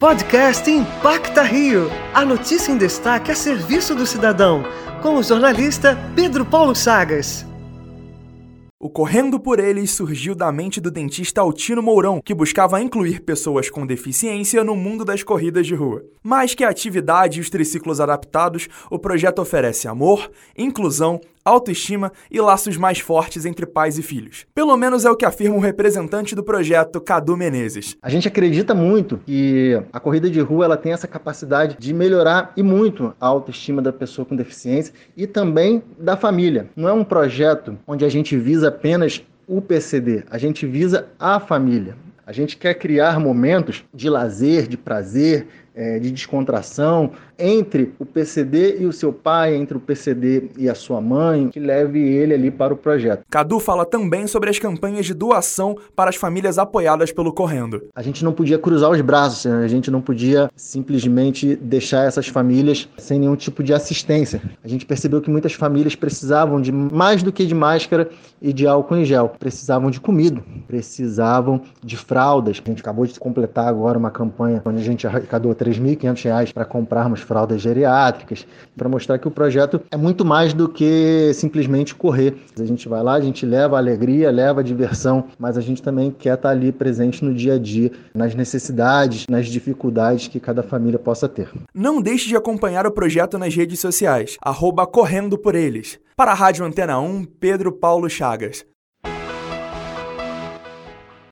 Podcast Impacta Rio. A notícia em destaque a serviço do cidadão. Com o jornalista Pedro Paulo Chagas. O Correndo por Eles surgiu da mente do dentista Altino Mourão, que buscava incluir pessoas com deficiência no mundo das corridas de rua. Mais que a atividade e os triciclos adaptados, o projeto oferece amor, inclusão, autoestima e laços mais fortes entre pais e filhos. Pelo menos é o que afirma o representante do projeto, Cadu Menezes. A gente acredita muito que a corrida de rua ela tem essa capacidade de melhorar e muito a autoestima da pessoa com deficiência e também da família. Não é um projeto onde a gente visa apenas o PCD, a gente visa a família. A gente quer criar momentos de lazer, de prazer, é, de descontração entre o PCD e o seu pai, entre o PCD e a sua mãe, que leve ele ali para o projeto. Cadu fala também sobre as campanhas de doação para as famílias apoiadas pelo Correndo. A gente não podia cruzar os braços, né? a gente não podia simplesmente deixar essas famílias sem nenhum tipo de assistência. A gente percebeu que muitas famílias precisavam de mais do que de máscara e de álcool em gel, precisavam de comida, precisavam de fraldas. A gente acabou de completar agora uma campanha onde a gente arrecadou 3 R$ 1.500 para comprarmos fraldas geriátricas, para mostrar que o projeto é muito mais do que simplesmente correr. A gente vai lá, a gente leva alegria, leva a diversão, mas a gente também quer estar ali presente no dia a dia, nas necessidades, nas dificuldades que cada família possa ter. Não deixe de acompanhar o projeto nas redes sociais, arroba Correndo por Eles. Para a Rádio Antena 1, Pedro Paulo Chagas.